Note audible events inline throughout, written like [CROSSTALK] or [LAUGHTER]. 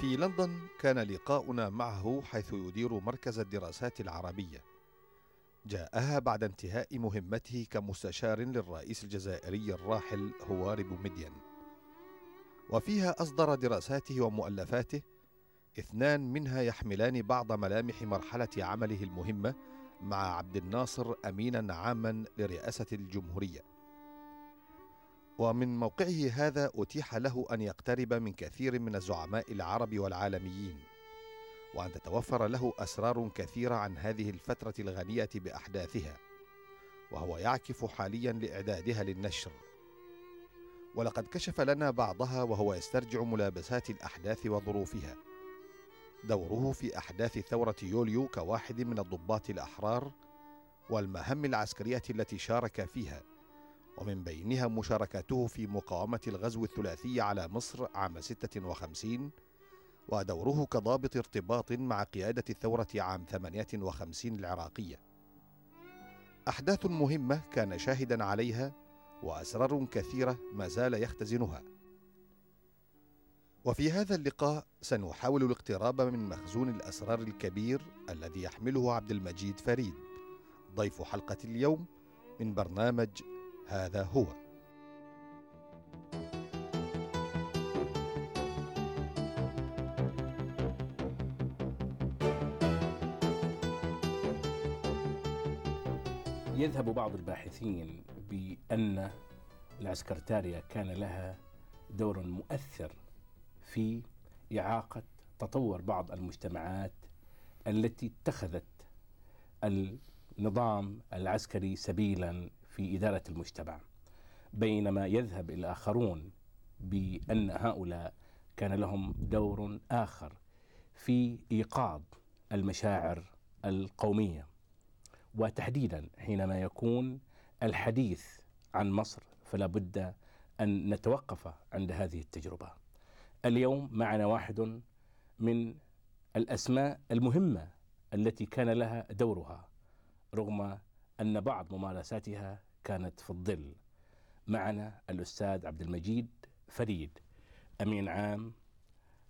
في لندن كان لقاؤنا معه حيث يدير مركز الدراسات العربية. جاءها بعد انتهاء مهمته كمستشار للرئيس الجزائري الراحل هواري بومدين. وفيها أصدر دراساته ومؤلفاته اثنان منها يحملان بعض ملامح مرحلة عمله المهمة مع عبد الناصر أمينا عاما لرئاسة الجمهورية. ومن موقعه هذا أتيح له أن يقترب من كثير من الزعماء العرب والعالميين. وأن تتوفر له أسرار كثيرة عن هذه الفترة الغنية بأحداثها. وهو يعكف حاليا لإعدادها للنشر. ولقد كشف لنا بعضها وهو يسترجع ملابسات الأحداث وظروفها. دوره في أحداث ثورة يوليو كواحد من الضباط الأحرار والمهام العسكرية التي شارك فيها. ومن بينها مشاركته في مقاومة الغزو الثلاثي على مصر عام 56 ودوره كضابط ارتباط مع قيادة الثورة عام 58 العراقية. أحداث مهمة كان شاهدا عليها وأسرار كثيرة ما زال يختزنها. وفي هذا اللقاء سنحاول الاقتراب من مخزون الأسرار الكبير الذي يحمله عبد المجيد فريد ضيف حلقة اليوم من برنامج هذا هو. يذهب بعض الباحثين بأن العسكرتاريا كان لها دور مؤثر في إعاقة تطور بعض المجتمعات التي اتخذت النظام العسكري سبيلا في إدارة المجتمع بينما يذهب الآخرون بأن هؤلاء كان لهم دور آخر في إيقاظ المشاعر القومية. وتحديدا حينما يكون الحديث عن مصر فلا بد أن نتوقف عند هذه التجربة. اليوم معنا واحد من الأسماء المهمة التي كان لها دورها رغم أن بعض ممارساتها كانت في الظل. معنا الأستاذ عبد المجيد فريد أمين عام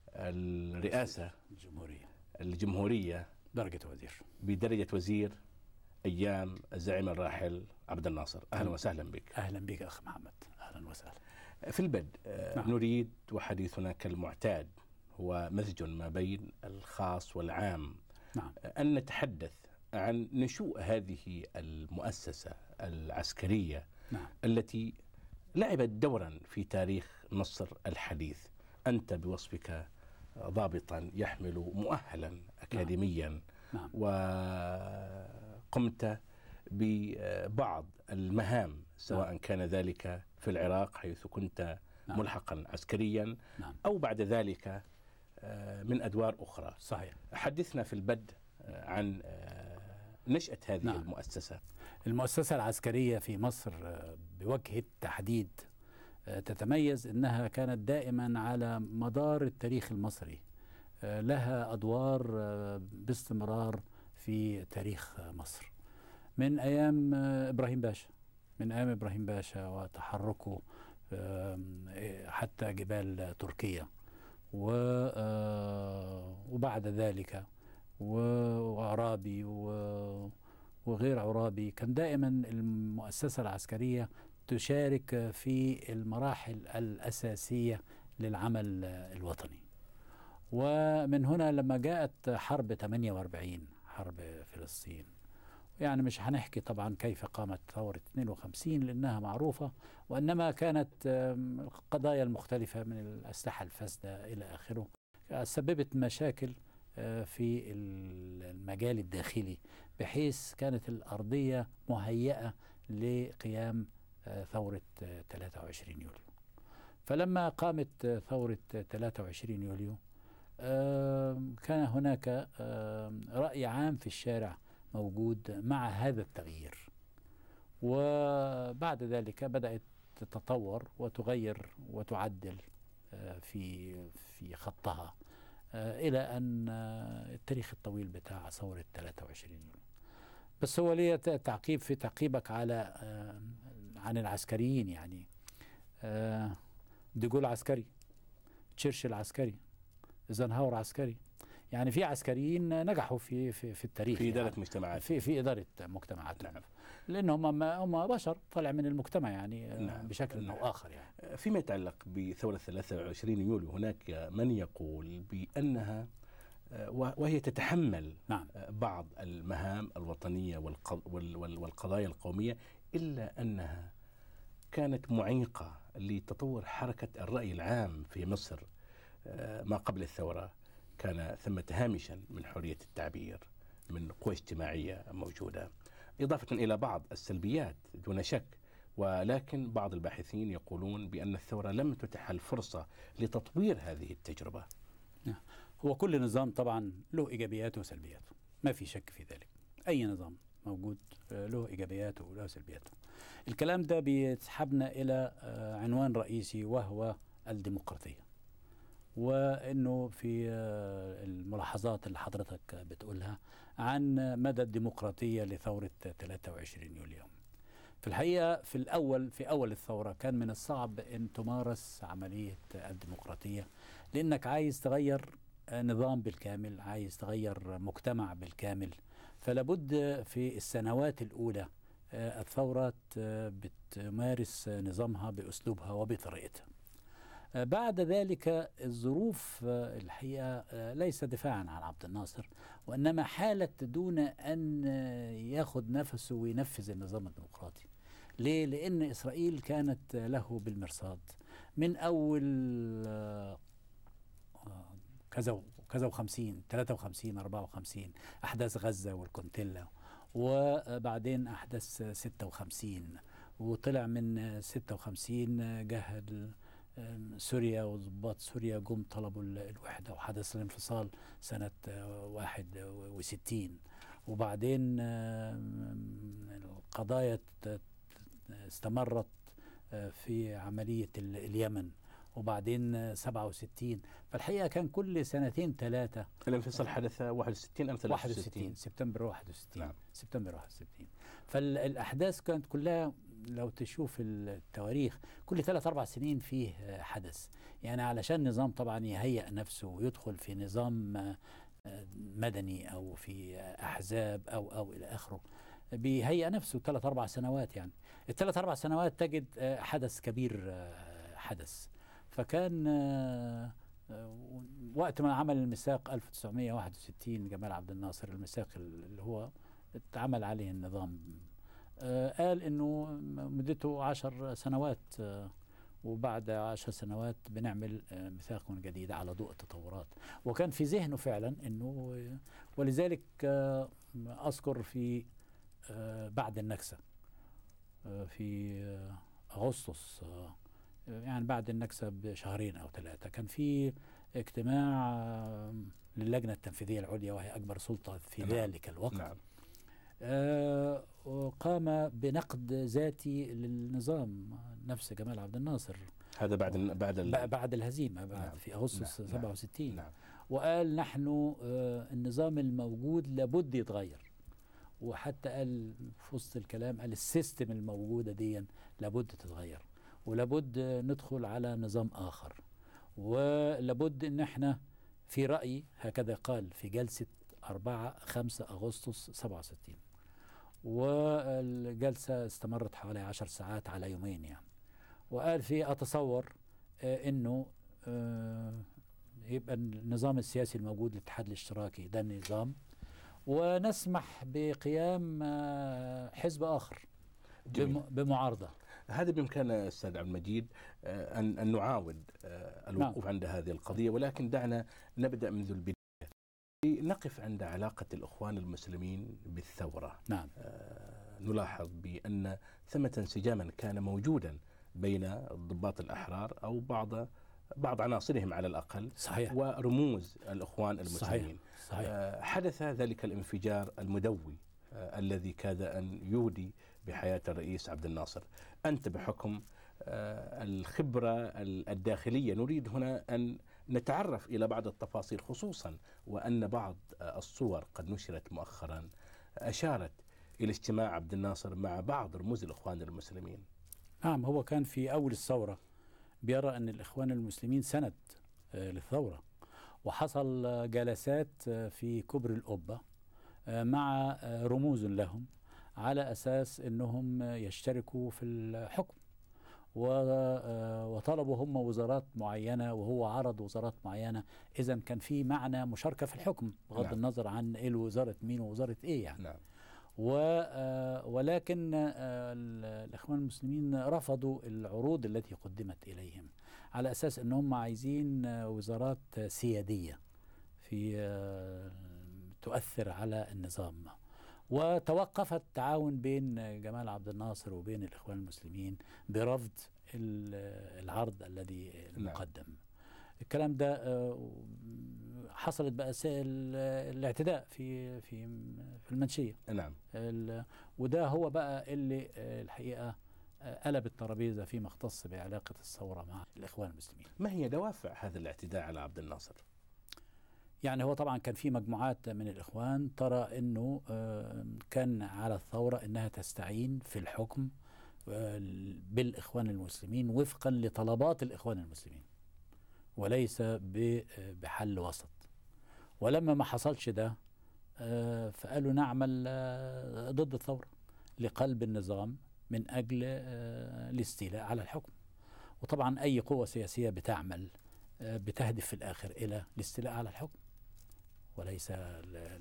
الرئاسة الجمهورية. الجمهورية درجة وزير. بدرجة وزير أيام الزعيم الراحل عبد الناصر. أهلا وسهلا بك. أهلا بك أخ محمد. أهلا وسهلا. في البدء نعم. نريد وحديثنا كالمعتاد هو مزج ما بين الخاص والعام. نعم. أن نتحدث عن نشوء هذه المؤسسة العسكرية نعم. التي لعبت دورا في تاريخ مصر الحديث أنت بوصفك ضابطا يحمل مؤهلا أكاديميا نعم. وقمت ببعض المهام سواء نعم. كان ذلك في العراق حيث كنت نعم. ملحقا عسكريا نعم. أو بعد ذلك من أدوار أخرى صحيح حدثنا في البدء عن نشأة هذه نعم. المؤسسة المؤسسة العسكرية في مصر بوجه التحديد تتميز أنها كانت دائما على مدار التاريخ المصري. لها أدوار باستمرار في تاريخ مصر. من أيام إبراهيم باشا من أيام إبراهيم باشا وتحركه حتى جبال تركيا. وبعد ذلك وعرابي وغير عرابي. كان دائما المؤسسة العسكرية تشارك في المراحل الأساسية للعمل الوطني. ومن هنا لما جاءت حرب 48 حرب فلسطين. يعني مش هنحكي طبعا كيف قامت ثورة 52 لأنها معروفة وإنما كانت القضايا المختلفة من الأسلحة الفاسدة إلى آخره. سببت مشاكل في المجال الداخلي. بحيث كانت الأرضية مهيئة لقيام ثورة 23 يوليو. فلما قامت ثورة 23 يوليو كان هناك رأي عام في الشارع موجود مع هذا التغيير. وبعد ذلك بدأت تتطور وتغير وتعدل في في خطها إلى أن التاريخ الطويل بتاع ثورة 23 يوليو. بس هو لي تعقيب في تعقيبك على عن العسكريين يعني ديجول عسكري تشرشل عسكري ايزنهاور عسكري يعني في عسكريين نجحوا في في, في التاريخ في إدارة يعني مجتمعات في في إدارة مجتمعات نعم. لأن هم هم بشر طالع من المجتمع يعني نعم. بشكل نعم. أو آخر يعني فيما يتعلق بثورة 23 يوليو هناك من يقول بأنها آه، وهي تتحمل نعم. آه، بعض المهام الوطنية والق- وال- وال- والقضايا القومية إلا أنها كانت معيقة لتطور حركة الرأي العام في مصر آه، ما قبل الثورة. كان ثمة هامشا من حرية التعبير من قوى اجتماعية موجودة. إضافة إلى بعض السلبيات دون شك ولكن بعض الباحثين يقولون بأن الثورة لم تتح الفرصة لتطوير هذه التجربة. هو كل نظام طبعا له إيجابياته وسلبياته. ما في شك في ذلك. أي نظام موجود آه، له إيجابياته وله سلبياته. الكلام ده بيسحبنا إلى آه، عنوان رئيسي وهو الديمقراطية. وإنه في آه، الملاحظات اللي حضرتك بتقولها عن مدى الديمقراطية لثورة 23 يوليو. في الحقيقة في الأول في أول الثورة كان من الصعب إن تمارس عملية الديمقراطية لأنك عايز تغير نظام بالكامل عايز تغير مجتمع بالكامل. فلابد في السنوات الأولى آه، الثورات آه، بتمارس نظامها بأسلوبها وبطريقتها. آه، بعد ذلك الظروف الحقيقة ليس دفاعا عن عبد الناصر وإنما حالت دون أن ياخد نفسه وينفذ النظام الديمقراطي. ليه؟ لأن إسرائيل كانت له بالمرصاد. من أول كذا كذا و50 53 54 أحداث غزة والكونتيلا وبعدين أحداث 56 وطلع من 56 جهد آم، سوريا وضباط سوريا جم طلبوا ال- الوحدة وحدث الانفصال سنة آه، 61 وبعدين القضايا استمرت آه، في عملية ال- اليمن. وبعدين آه، 67 فالحقيقة كان كل سنتين ثلاثة الانفصال حدث 61 أم 63 61 سبتمبر 61 نعم. سبتمبر 61 فالأحداث كانت كلها لو تشوف التواريخ كل ثلاث أربع سنين فيه حدث. يعني علشان نظام طبعا يهيئ نفسه ويدخل في نظام آه، مدني أو في أحزاب أو أو إلى آخره بيهيئ نفسه ثلاث أربع سنوات يعني. الثلاث أربع سنوات تجد آه، حدث كبير آه، حدث. فكان آه، وقت ما عمل الميثاق 1961 جمال عبد الناصر الميثاق اللي هو اتعمل عليه النظام آه، قال إنه مدته عشر سنوات آه، وبعد عشر سنوات بنعمل ميثاق جديد على ضوء التطورات. وكان في ذهنه فعلا إنه ولذلك أذكر في بعد النكسة في أغسطس يعني بعد النكسة بشهرين أو ثلاثة. كان في اجتماع للجنة التنفيذية العليا وهي أكبر سلطة في نعم. ذلك الوقت. نعم. آه، وقام بنقد ذاتي للنظام نفس جمال عبد الناصر. هذا بعد بعد ال... بعد الهزيمة بعد نعم. في أغسطس نعم. 67 نعم. وقال نحن آه، النظام الموجود لابد يتغير. وحتى قال في وسط الكلام قال السيستم الموجودة دي لابد تتغير. ولابد ندخل على نظام آخر. ولابد إن إحنا في رأيي هكذا قال في جلسة 4 5 أغسطس 67 والجلسة استمرت حوالي 10 ساعات على يومين يعني. وقال في أتصور آه، إنه آه، يبقى النظام السياسي الموجود الاتحاد الاشتراكي ده النظام ونسمح بقيام آه، حزب آخر جميل. بم- بمعارضة. هذا بامكاننا أستاذ عبد المجيد آه، ان أن نعاود آه، الوقوف عند هذه القضية ولكن دعنا نبدأ منذ البداية. نقف عند علاقة الإخوان المسلمين بالثورة. نعم. آه، نلاحظ بأن ثمة انسجاما كان موجودا بين الضباط الأحرار أو بعض بعض عناصرهم على الأقل صحيح. ورموز الإخوان المسلمين. صحيح. آه، حدث ذلك الانفجار المدوي آه، الذي كاد أن يودي بحياة الرئيس عبد الناصر. أنت بحكم آه، الخبرة ال- الداخلية نريد هنا أن نتعرف إلى بعض التفاصيل خصوصا وأن بعض آه، الصور قد نشرت مؤخرا أشارت إلى اجتماع عبد الناصر مع بعض رموز الإخوان المسلمين. نعم هو كان في أول الثورة بيرى أن الإخوان المسلمين سند آه، للثورة وحصل جلسات في كبر القبة مع رموز لهم على أساس أنهم يشتركوا في الحكم. وطلبوا هم وزارات معينة وهو عرض وزارات معينة. إذا كان في معنى مشاركة في الحكم بغض نعم. النظر عن إيه وزارة مين ووزارة إيه يعني. نعم. و ولكن الإخوان المسلمين رفضوا العروض التي قدمت إليهم على أساس أن هم عايزين وزارات سيادية في تؤثر على النظام. وتوقف التعاون بين جمال عبد الناصر وبين الإخوان المسلمين برفض العرض الذي المقدم الكلام ده حصلت بقى الاعتداء في في في المنشية نعم وده هو بقى اللي الحقيقة قلب الترابيزه فيما اختص بعلاقة الثورة مع الإخوان المسلمين. ما هي دوافع هذا الاعتداء على عبد الناصر؟ يعني هو طبعا كان في مجموعات من الإخوان ترى إنه كان على الثورة إنها تستعين في الحكم بالإخوان المسلمين وفقا لطلبات الإخوان المسلمين وليس بحل وسط. ولما ما حصلش ده فقالوا نعمل ضد الثورة لقلب النظام من أجل الاستيلاء على الحكم. وطبعا أي قوة سياسية بتعمل بتهدف في الآخر إلى الاستيلاء على الحكم وليس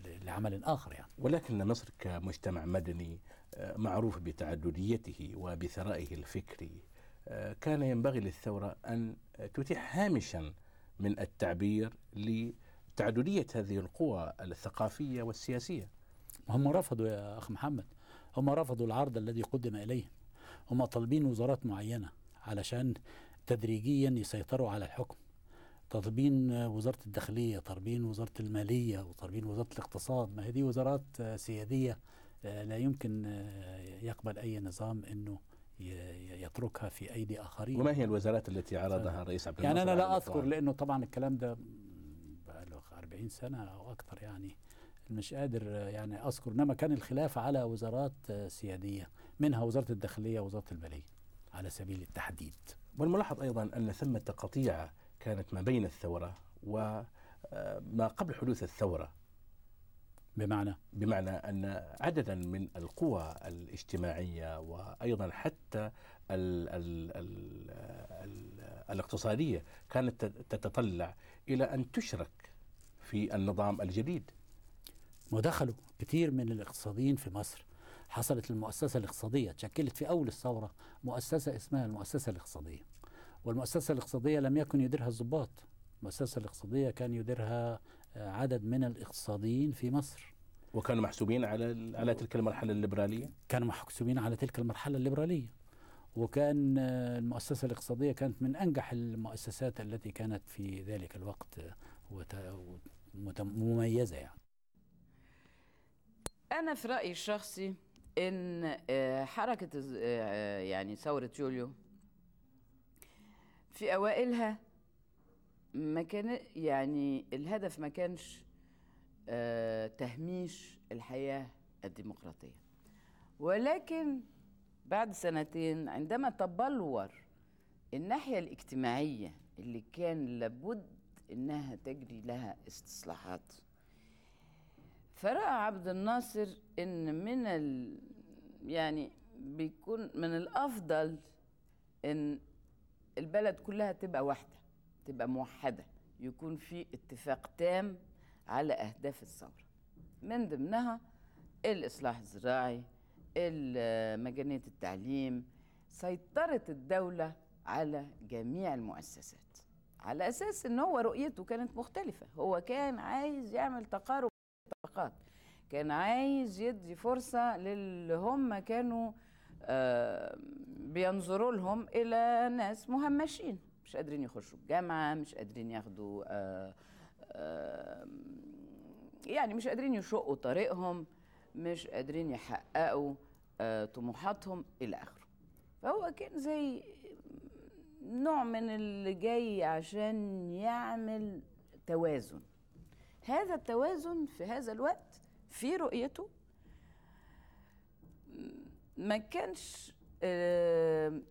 لعمل آخر يعني. ولكن مصر كمجتمع مدني معروف بتعدديته وبثرائه الفكري كان ينبغي للثورة أن تتيح هامشا من التعبير لتعددية هذه القوى الثقافية والسياسية. هم رفضوا يا أخ محمد هم رفضوا العرض الذي قدم اليهم هم طالبين وزارات معينة علشان تدريجيا يسيطروا على الحكم طالبين وزارة الداخلية طالبين وزارة المالية وطالبين وزارة الاقتصاد. ما هي دي وزارات سيادية لا يمكن يقبل أي نظام أنه يتركها في أيدي آخرين. وما هي الوزارات التي عرضها الرئيس عبد الناصر يعني أنا لا أذكر لأنه طبعا الكلام ده بقى له 40 سنة أو أكثر يعني. مش قادر يعني أذكر إنما كان الخلاف على وزارات سيادية. منها وزارة الداخلية ووزارة المالية على سبيل التحديد. والملاحظ أيضا أن ثمة قطيعة كانت ما بين الثورة وما قبل حدوث الثورة. بمعنى؟ بمعنى أن عددا من القوى الاجتماعية وأيضا حتى ال ال ال ال الاقتصادية كانت تتطلع إلى أن تشرك في النظام الجديد. ودخلوا كثير من الاقتصاديين في مصر. حصلت المؤسسة الاقتصادية تشكلت في أول الثورة مؤسسة اسمها المؤسسة الاقتصادية. والمؤسسة الاقتصادية لم يكن يديرها الضباط. المؤسسة الاقتصادية كان يديرها عدد من الاقتصاديين في مصر. وكانوا محسوبين على على تلك المرحلة الليبرالية؟ كانوا محسوبين على تلك المرحلة الليبرالية. وكان المؤسسة الاقتصادية كانت من أنجح المؤسسات التي كانت في ذلك الوقت مميزة يعني. أنا في رأيي الشخصي إن حركة يعني ثورة يوليو في أوائلها ما كان يعني الهدف ما كانش آه تهميش الحياة الديمقراطية. ولكن بعد سنتين عندما تبلور الناحية الاجتماعية اللي كان لابد إنها تجري لها استصلاحات فرأى عبد الناصر إن من ال يعني بيكون من الأفضل إن البلد كلها تبقى واحدة تبقى موحدة يكون في اتفاق تام على أهداف الثورة. من ضمنها الإصلاح الزراعي مجانيه التعليم سيطرة الدولة على جميع المؤسسات على أساس إن هو رؤيته كانت مختلفة. هو كان عايز يعمل تقارب كان عايز يدي فرصة للي هم كانوا بينظروا لهم إلى ناس مهمشين مش قادرين يخشوا الجامعة مش قادرين ياخدوا آه آه يعني مش قادرين يشقوا طريقهم مش قادرين يحققوا طموحاتهم إلى آخره. فهو كان زي نوع من اللي جاي عشان يعمل توازن. هذا التوازن في هذا الوقت في رؤيته ما كانش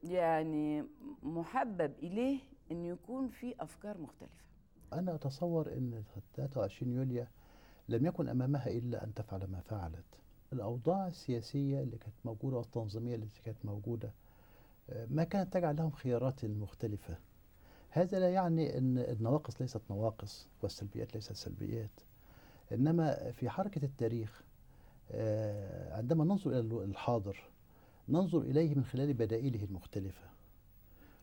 يعني محبب إليه إن يكون في أفكار مختلفة. أنا أتصور أن 23 يوليو لم يكن أمامها إلا أن تفعل ما فعلت. الأوضاع السياسية اللي كانت موجودة والتنظيمية التي كانت موجودة آه، ما كانت تجعل لهم خيارات مختلفة. هذا لا يعني أن النواقص ليست نواقص والسلبيات ليست سلبيات. إنما في حركة التاريخ آه، عندما ننظر إلى الحاضر ننظر إليه من خلال بدائله المختلفة.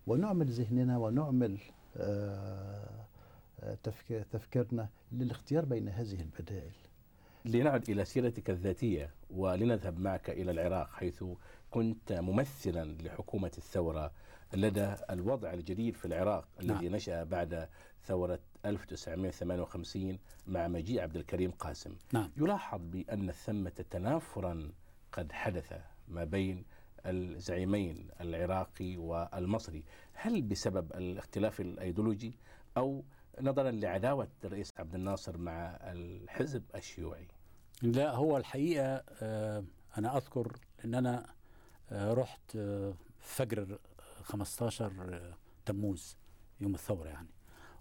ونعمل ذهننا ونعمل آه، آه، تفكير تفكيرنا للاختيار بين هذه البدائل. لنعد إلى سيرتك الذاتية ولنذهب معك إلى العراق حيث كنت ممثلا لحكومة الثورة لدى الوضع الجديد في العراق نعم. الذي نشأ بعد ثورة 1958 مع مجيء عبد الكريم قاسم. نعم. يلاحظ بأن ثمة تنافرا قد حدث ما بين الزعيمين العراقي والمصري. هل بسبب الاختلاف الأيديولوجي أو نظرا لعداوة الرئيس عبد الناصر مع الحزب الشيوعي؟ لا هو الحقيقة آه، أنا أذكر أن أنا آه، رحت آه، فجر 15 آه، تموز يوم الثورة يعني.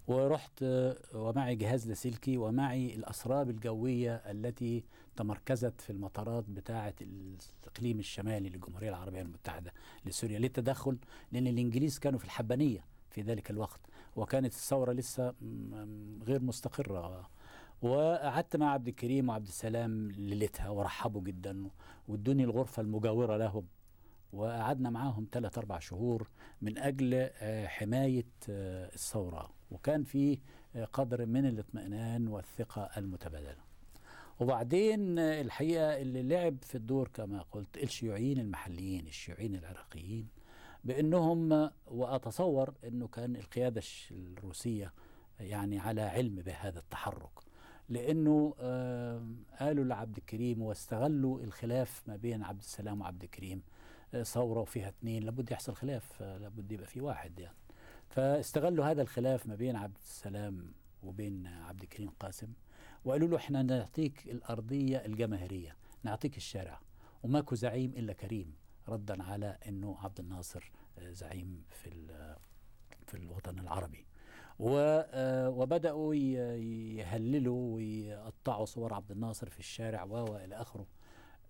ورحت ومعي جهاز لاسلكي ومعي الأسراب الجوية التي تمركزت في المطارات بتاعة الإقليم الشمالي للجمهورية العربية المتحدة لسوريا للتدخل لأن الإنجليز كانوا في الحبانية في ذلك الوقت وكانت الثورة لسه غير مستقرة. وقعدت مع عبد الكريم وعبد السلام ليلتها ورحبوا جدا وادوني الغرفة المجاورة لهم. وقعدنا معاهم ثلاث أربع شهور من أجل آه، حماية آه، الثورة. وكان في آه، قدر من الاطمئنان والثقة المتبادلة. وبعدين آه، الحقيقة اللي لعب في الدور كما قلت الشيوعيين المحليين الشيوعيين العراقيين بأنهم وأتصور أنه كان القيادة الش- الروسية يعني على علم بهذا التحرك لأنه آه، قالوا لعبد الكريم واستغلوا الخلاف ما بين عبد السلام وعبد الكريم آه، ثورة وفيها اثنين لابد يحصل خلاف آه، لابد يبقى في واحد يعني. فاستغلوا هذا الخلاف ما بين عبد السلام وبين عبد الكريم قاسم. وقالوا له إحنا نعطيك الأرضية الجماهيرية نعطيك الشارع. وماكو زعيم إلا كريم ردا على أنه عبد الناصر آه، زعيم في في الوطن العربي. آه، وبدأوا ي- يهللوا ويقطعوا صور عبد الناصر في الشارع و و إلى آخره.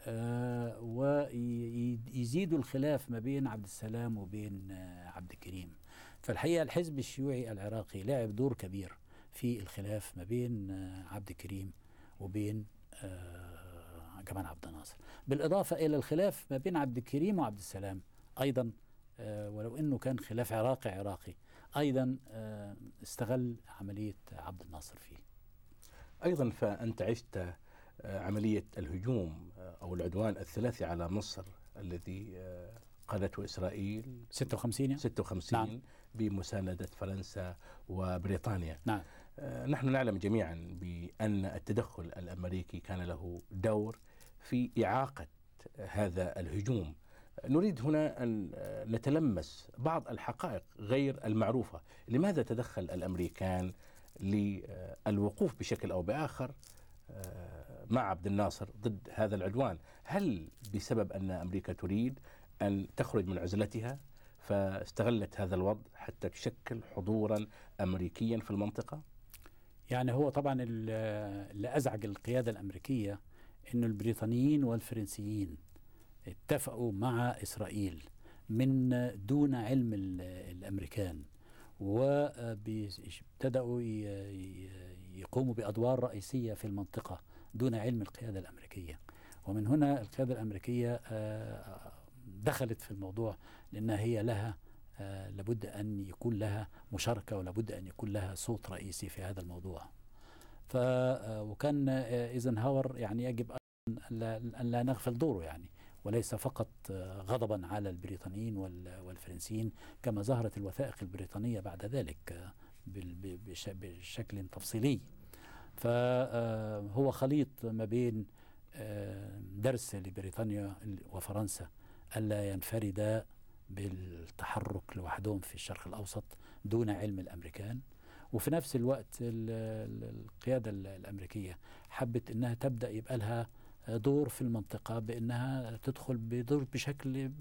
آه، ويزيدوا الخلاف ما بين عبد السلام وبين عبد الكريم. فالحقيقة الحزب الشيوعي العراقي لعب دور كبير. في الخلاف ما بين آه، عبد الكريم وبين آه، جمال عبد الناصر. بالإضافة إلى الخلاف ما بين عبد الكريم وعبد السلام أيضا آه، ولو أنه كان خلاف عراقي عراقي أيضا استغل عملية عبد الناصر فيه. أيضا فأنت عشت عملية الهجوم أو العدوان الثلاثي على مصر الذي قادته إسرائيل. 56 يعني؟ 56 نعم. بمساندة فرنسا وبريطانيا. نعم. نحن نعلم جميعا بأن التدخل الأمريكي كان له دور في إعاقة هذا الهجوم. نريد هنا أن آه، نتلمس بعض الحقائق غير المعروفة. لماذا تدخل الأمريكان للوقوف بشكل أو بآخر؟ آه، مع عبد الناصر ضد هذا العدوان. هل بسبب أن أمريكا تريد أن تخرج من عزلتها فاستغلت هذا الوضع حتى تشكل حضورا أمريكيا في المنطقة؟ يعني هو طبعا ال- اللي أزعج القيادة الأمريكية أنه البريطانيين والفرنسيين اتفقوا مع إسرائيل من دون علم ال- الأمريكان وابتدأوا يقوموا بأدوار رئيسية في المنطقة دون علم القيادة الأمريكية. ومن هنا القيادة الأمريكية آه، دخلت في الموضوع لأنها هي لها لابد أن يكون لها مشاركة ولابد أن يكون لها صوت رئيسي في هذا الموضوع. ف آه، وكان آه، ايزنهاور يعني يجب أن لا, نغفل دوره يعني وليس فقط آه، غضبا على البريطانيين وال- والفرنسيين كما ظهرت الوثائق البريطانية بعد ذلك آه، بشكل تفصيلي. فهو خليط ما بين آه، درس لبريطانيا وفرنسا ألا ينفردا بالتحرك لوحدهم في الشرق الأوسط دون علم الأمريكان. وفي نفس الوقت ال- ال- القيادة ال- الأمريكية حبت أنها تبدأ يبقى لها دور في المنطقة بأنها تدخل بدور بشكل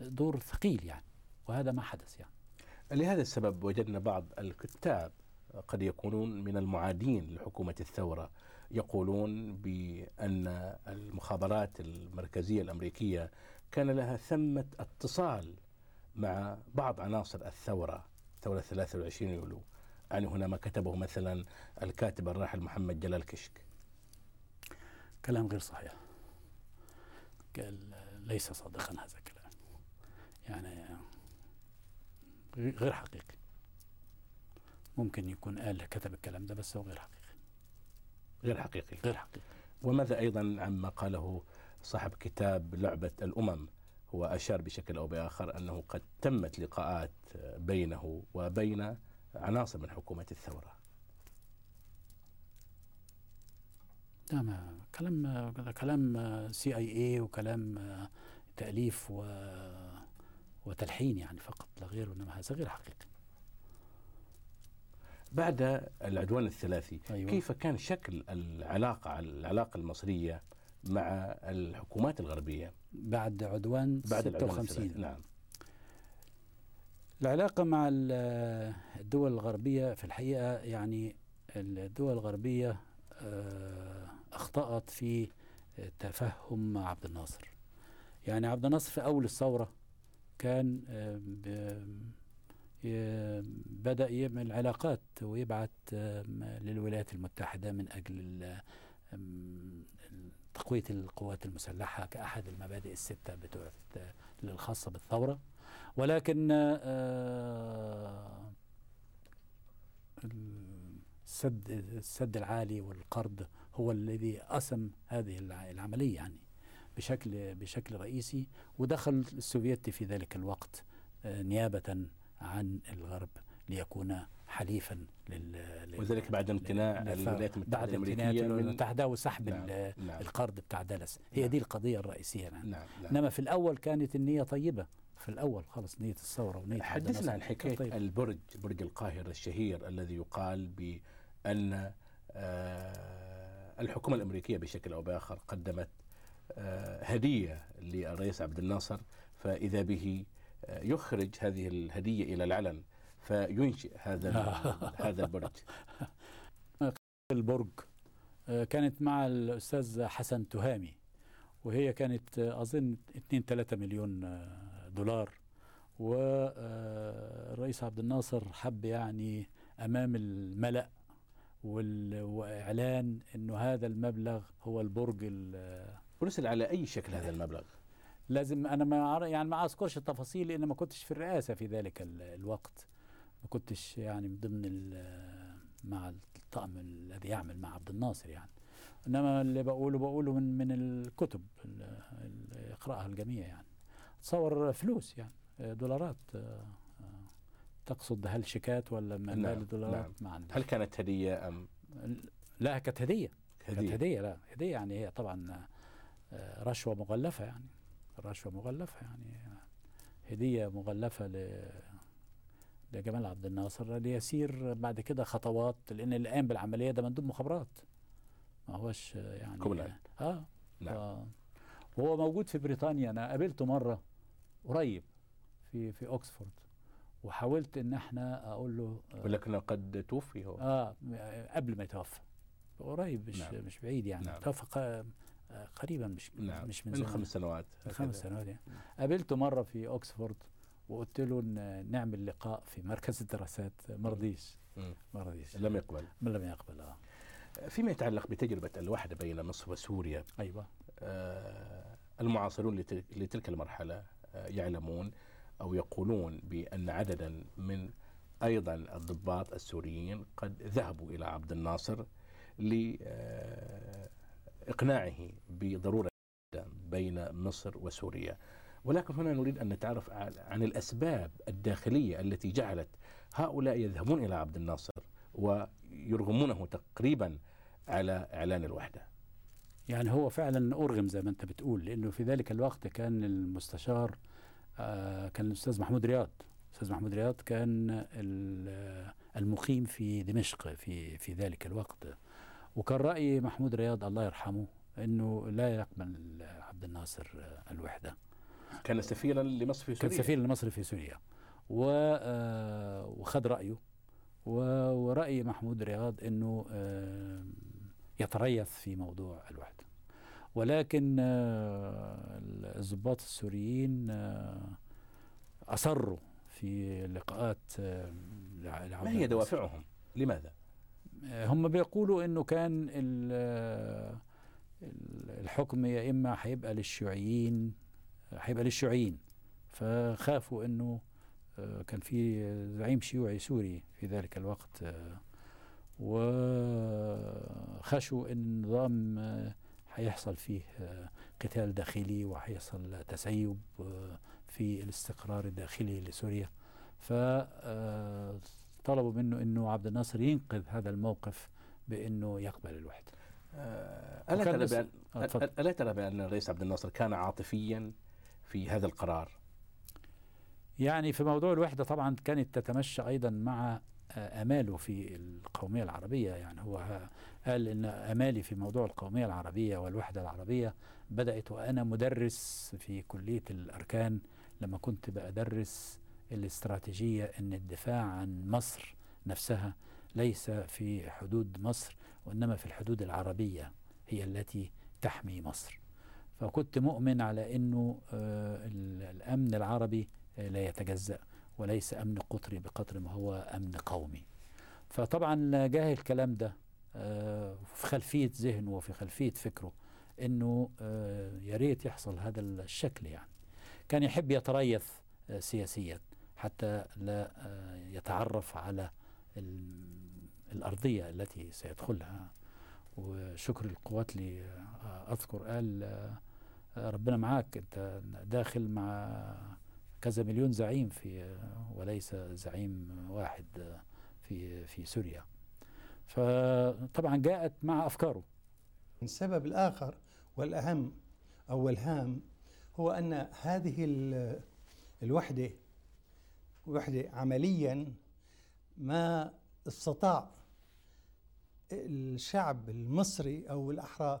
دور ثقيل يعني. وهذا ما حدث يعني. لهذا السبب وجدنا بعض الكتاب قد يكونون من المعادين لحكومة الثورة. يقولون بأن المخابرات المركزية الأمريكية كان لها ثمة اتصال مع بعض عناصر الثورة ثورة 23 يوليو. يعني هنا ما كتبه مثلا الكاتب الراحل محمد جلال كشك. كلام غير صحيح. قال ليس صادقا هذا الكلام. يعني غير حقيقي. ممكن يكون قال كتب الكلام ده بس هو غير حقيقي. غير حقيقي. غير حقيقي. وماذا أيضا عما قاله صاحب كتاب لعبة الأمم. هو أشار بشكل أو بآخر أنه قد تمت لقاءات بينه وبين عناصر من حكومة الثورة. ما كلام كلام سي اي اي وكلام تأليف و وتلحين يعني فقط لا غير إنما هذا غير حقيقي. بعد العدوان الثلاثي أيوة. كيف كان شكل العلاقة العلاقة المصرية مع الحكومات الغربية. بعد عدوان بعد العدوان 56 الثلاثي نعم. العلاقة مع ال- الدول الغربية في الحقيقة يعني الدول الغربية آه، أخطأت في تفهم مع عبد الناصر. يعني عبد الناصر في أول الثورة كان آه، ي- بدأ يعمل علاقات ويبعت للولايات المتحدة من أجل تقوية القوات المسلحة كأحد المبادئ الستة الخاصة بالثورة. ولكن آه، السد السد العالي والقرض هو الذي أسم هذه الع- العملية يعني بشكل بشكل رئيسي ودخل السوفيتي في ذلك الوقت آه، نيابة عن الغرب ليكون حليفا لل وذلك بعد امتناع. الولايات امتناع الأمريكية الولايات من المتحدة وسحب نعم، نعم. القرض بتاع دالاس هي نعم. دي القضية الرئيسية يعني. نعم نعم إنما في الأول كانت النية طيبة في الأول خالص نية الثورة ونية حدثنا عن كانت حكاية طيبة. البرج برج القاهرة الشهير الذي يقال بأن آه، الحكومة الأمريكية بشكل أو بآخر قدمت آه، هدية للرئيس عبد الناصر فإذا به آه، يخرج هذه الهدية إلى العلن فينشئ هذا [LAUGHS] هذا البرج. البرج آه، كانت مع الأستاذ حسن تهامي وهي كانت آه، أظن 2 3 مليون آه، دولار. والرئيس عبد الناصر حب يعني أمام الملأ وال- وإعلان إنه هذا المبلغ هو البرج ال- ورسل على أي شكل هذا المبلغ. لازم أنا ما يعني ما أذكرش التفاصيل لأن ما كنتش في الرئاسة في ذلك ال- الوقت. ما كنتش يعني من ضمن ال- مع الطقم الذي يعمل مع عبد الناصر يعني. إنما اللي بقوله بقوله من من الكتب ال- ال- يقراها الجميع يعني. تصور فلوس يعني دولارات آه، آه، تقصد هل شيكات ولا نعم، مال دولارات نعم. ما عندي هل كانت هدية أم؟ لا كانت هدية. كانت؟ هدية. لا. هدية يعني هي طبعا آه، رشوة مغلفة يعني. رشوة مغلفة يعني هدية مغلفة ل لجمال عبد الناصر ليسير بعد كده خطوات لأن اللي قام بالعملية ده مندوب مخابرات ما هوش يعني كوملاند. آه نعم آه. وهو موجود في بريطانيا أنا قابلته مرة قريب في في اوكسفورد وحاولت إن إحنا أقول له آه، ولكن قد توفي هو آه قبل ما يتوفى قريب مش نعم. مش بعيد يعني نعم. توفى قريبا مش نعم مش من من. خمس سنوات من خمس. سنوات يعني. قابلته مرة في اوكسفورد وقلت له نعمل لقاء في مركز الدراسات. ما رضيش. ما رضيش لم يقبل. لم يقبل آه. فيما يتعلق بتجربة الوحدة بين مصر وسوريا أيوه. آه، المعاصرون لتل- لتلك المرحلة آه، يعلمون أو يقولون بأن عددا من أيضا الضباط السوريين قد ذهبوا إلى عبد الناصر لإقناعه بضرورة الوحدة بين مصر وسوريا. ولكن هنا نريد أن نتعرف عن الأسباب الداخلية التي جعلت هؤلاء يذهبون إلى عبد الناصر ويرغمونه تقريبا على إعلان الوحدة. يعني هو فعلا أرغم زي ما أنت بتقول لأنه في ذلك الوقت كان المستشار آه كان الأستاذ محمود رياض. الأستاذ محمود رياض كان ال- المقيم في دمشق في في ذلك الوقت. وكان رأي محمود رياض الله يرحمه إنه لا يقبل عبد الناصر الوحدة. كان سفيرا لمصر في كان سوريا سفير لمصر في سوريا آه، وخد رأيه و- ورأي محمود رياض أنه آه، يتريث في موضوع الوحدة ولكن آه، الضباط السوريين أصروا في لقاءات ما هي. دوافعهم؟ لماذا؟ هم بيقولوا إنه كان ال- ال- الحكم يا إما هيبقى للشيوعيين هيبقى للشيوعيين. فخافوا إنه آه، كان في زعيم شيوعي سوري في ذلك الوقت آه، وخشوا إن النظام آه، هيحصل فيه قتال داخلي وهيحصل تسيب في الاستقرار الداخلي لسوريا. فطلبوا منه إنه عبد الناصر ينقذ هذا الموقف بإنه يقبل الوحدة. ألا ترى بأن ألا ترى بأن الرئيس عبد الناصر كان عاطفيا في هذا القرار؟ يعني في موضوع الوحدة طبعا كانت تتمشى أيضا مع آه، آماله في القومية العربية. يعني هو قال إن آمالي في موضوع القومية العربية والوحدة العربية بدأت وأنا مدرس في كلية الأركان. لما كنت بدرس الاستراتيجية إن الدفاع عن مصر نفسها ليس في حدود مصر وإنما في الحدود العربية هي التي تحمي مصر. فكنت مؤمن على إنه آه، ال- الأمن العربي آه، لا يتجزأ وليس أمن قطري بقدر ما هو أمن قومي. فطبعا جاه الكلام ده آه، في خلفية ذهنه وفي خلفية فكره إنه آه، يا ريت يحصل هذا الشكل يعني. كان يحب يتريث سياسيا حتى لا يتعرف على ال- الأرضية التي سيدخلها. وشكر القوات لي أذكر قال ربنا معاك. انت داخل مع كذا مليون زعيم في وليس زعيم واحد في في سوريا. فطبعا جاءت مع أفكاره. السبب الآخر والأهم أو الهام هو أن هذه ال- الوحدة وحدة عمليا ما استطاع الشعب المصري أو الأحرى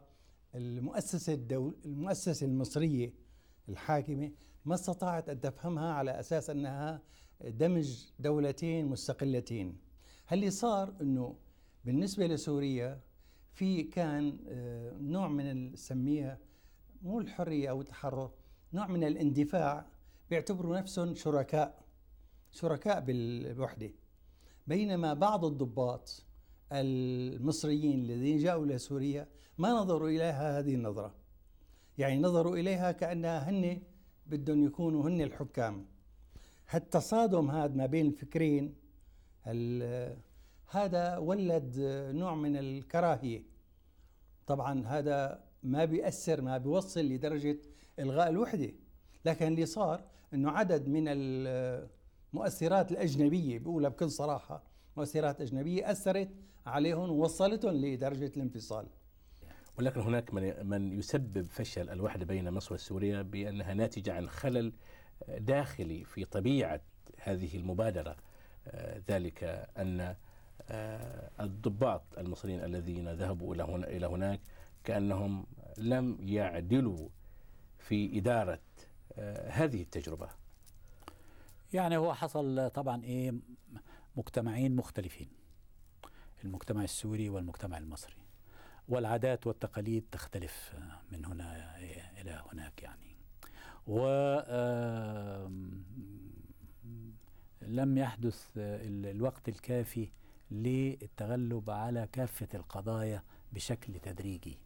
المؤسسة الدول المؤسسة المصرية الحاكمة ما استطاعت أن تفهمها على أساس أنها دمج دولتين مستقلتين. اللي صار أنه بالنسبة لسوريا في كان آه، نوع من نسميها مو الحرية أو التحرر نوع من الاندفاع بيعتبروا نفسهم شركاء شركاء بالوحدة. بينما بعض الضباط المصريين الذين جاءوا إلى سوريا ما نظروا إليها هذه النظرة. يعني نظروا إليها كأنها هن بدهم يكونوا هن الحكام. هالتصادم هذا ما بين الفكرين ال- هذا ولد نوع من الكراهية. طبعا هذا ما بيأثر ما بيوصل لدرجة إلغاء الوحدة. لكن اللي صار أنه عدد من المؤثرات الأجنبية بقولها بكل صراحة مؤثرات أجنبية أثرت عليهم ووصلتهم لدرجة الانفصال. ولكن هناك من من يسبب فشل الوحدة بين مصر وسوريا بأنها ناتجة عن خلل داخلي في طبيعة هذه المبادرة. آه، ذلك أن آه، الضباط المصريين الذين ذهبوا إلى هنا إلى هناك كأنهم لم يعدلوا في إدارة آه، هذه التجربة. يعني هو حصل طبعا إيه مجتمعين مختلفين. المجتمع السوري والمجتمع المصري. والعادات والتقاليد تختلف من هنا إلى هناك يعني. و لم يحدث ال- الوقت الكافي للتغلب على كافة القضايا بشكل تدريجي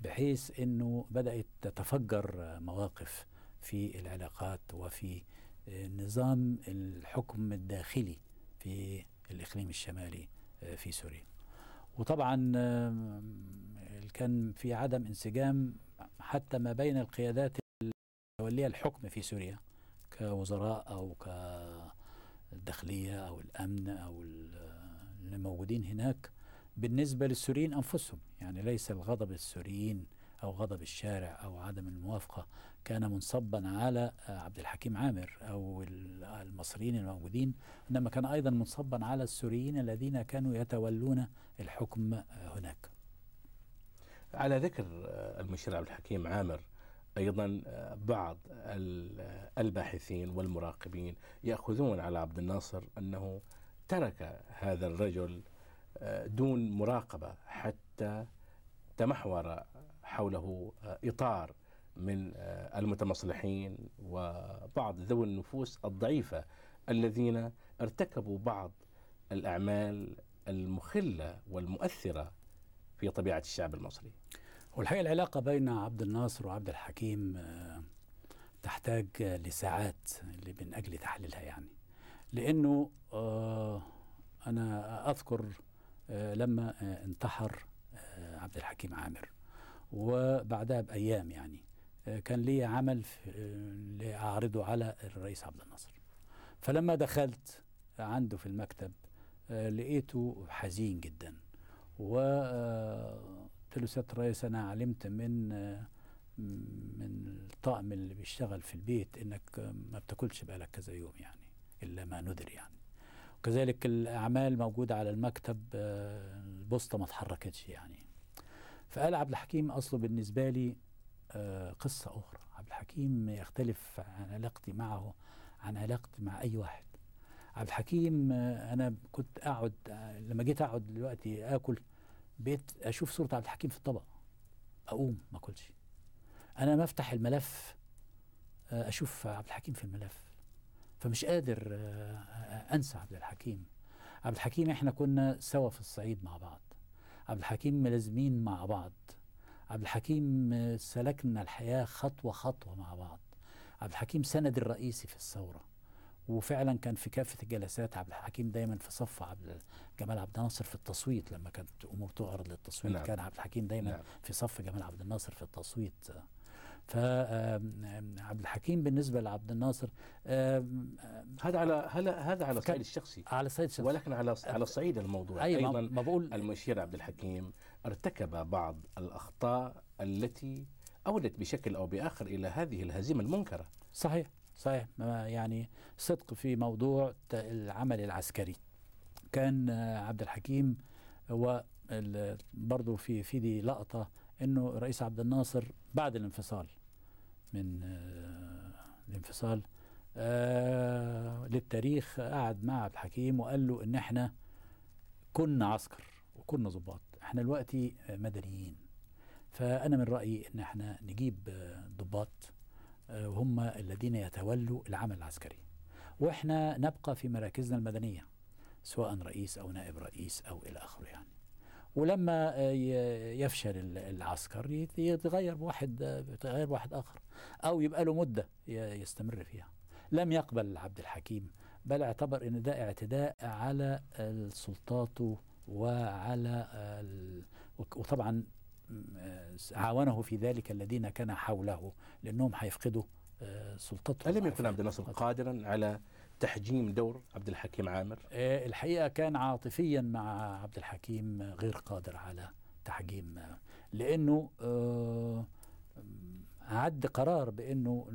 بحيث إنه بدأت تتفجر مواقف في العلاقات وفي نظام الحكم الداخلي في الإقليم الشمالي في سوريا. وطبعا كان في عدم انسجام حتى ما بين القيادات المتولية الحكم في سوريا كوزراء أو كالداخلية أو الأمن أو ال- اللي موجودين هناك. بالنسبة للسوريين أنفسهم يعني ليس الغضب السوريين أو غضب الشارع أو عدم الموافقة كان منصبا على عبد الحكيم عامر أو ال- المصريين الموجودين إنما كان أيضا منصبا على السوريين الذين كانوا يتولون الحكم هناك. على ذكر المشير عبد الحكيم عامر أيضا بعض ال- الباحثين والمراقبين يأخذون على عبد الناصر أنه ترك هذا الرجل دون مراقبة حتى تمحور حوله آه، إطار من آه، المتمصلحين وبعض ذوي النفوس الضعيفة الذين ارتكبوا بعض الأعمال المخلة والمؤثرة في طبيعة الشعب المصري. والحقيقة العلاقة بين عبد الناصر وعبد الحكيم آه، تحتاج لساعات اللي من أجل تحليلها يعني. لأنه أنا أذكر لما انتحر عبد الحكيم عامر. وبعدها بأيام يعني. آه، كان لي عمل آه، لأعرضه على الرئيس عبد الناصر. فلما دخلت عنده في المكتب آه، لقيته حزين جدا. وقلت له سياده الرئيس أنا علمت من من الطاقم اللي بيشتغل في البيت إنك ما بتاكلش بقالك كذا يوم يعني إلا ما ندر يعني. وكذلك الأعمال موجودة على المكتب البوسطة ما اتحركتش يعني. فقال عبد الحكيم أصله بالنسبة لي آه، قصة أخرى. عبد الحكيم يختلف عن علاقتي معه عن علاقتي مع أي واحد. عبد الحكيم آه، أنا كنت أقعد آه، لما جيت أقعد دلوقتي آكل بقيت أشوف صورة عبد الحكيم في الطبق. أقوم ما أكلش. أنا ما أفتح الملف أشوف عبد الحكيم في الملف. فمش قادر أنسى عبد الحكيم. عبد الحكيم إحنا كنا سوا في الصعيد مع بعض. عبد الحكيم ملازمين مع بعض عبد الحكيم سلكنا الحياة خطوة خطوة مع بعض عبد الحكيم سند الرئيسي في الثورة وفعلا كان في كافة الجلسات عبد الحكيم دايما في صف عبد جمال عبد الناصر في التصويت لما كانت أمور تعرض للتصويت نعم. كان عبد الحكيم دايما نعم. في صف جمال عبد الناصر في التصويت فعبد الحكيم بالنسبة لعبد الناصر هذا على هلا هذا على الصعيد الشخصي؟ على صعيد شخصي ولكن على على الصعيد الموضوع. اي أيضا ما بقول المشير عبد الحكيم ارتكب بعض الأخطاء التي أودت بشكل أو بآخر إلى هذه الهزيمة المنكرة. صحيح صحيح. يعني صدق في موضوع العمل العسكري. كان آه، عبد الحكيم ال- برضه في في دي لقطة إنه الرئيس عبد الناصر بعد الانفصال. من آه، الانفصال. آه، للتاريخ قعد مع عبد الحكيم وقال له إن إحنا كنا عسكر وكنا ضباط إحنا دلوقتي مدنيين. فأنا من رأيي إن إحنا نجيب آه، ضباط وهم الذين يتولوا العمل العسكري. وإحنا نبقى في مراكزنا المدنية سواء رئيس أو نائب رئيس أو إلى آخره يعني. ولما آه، يفشل ال- العسكر يت- يتغير بواحد آه، يتغير بواحد آخر أو يبقى له مدة يستمر فيها. لم يقبل عبد الحكيم بل اعتبر إن ده اعتداء على سلطاته وعلى وطبعا آه، عاونه في ذلك الذين كان حوله لأنهم هيفقدوا سلطتهم الم يكن عبد الناصر قادرا على تحجيم دور عبد الحكيم عامر آه، الحقيقة كان عاطفيا مع عبد الحكيم غير قادر على تحجيم لأنه آه، عد قرار بأنه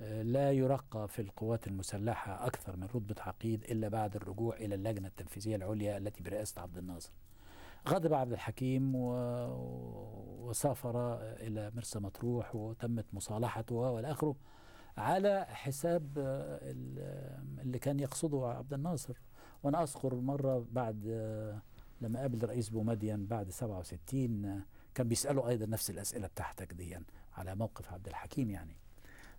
آه، لا يرقى في القوات المسلحة أكثر من رتبة عقيد إلا بعد الرجوع إلى اللجنة التنفيذية العليا التي برئاسة عبد الناصر. غضب عبد الحكيم و- وسافر إلى مرسى مطروح وتمت مصالحته والى اخره على حساب آه، ال- اللي كان يقصده عبد الناصر وأنا أذكر مرة بعد آه، لما قابل رئيس بومدين بعد 67 آه، كان بيسأله أيضا نفس الأسئلة بتاعتك دي يعني على موقف عبد الحكيم يعني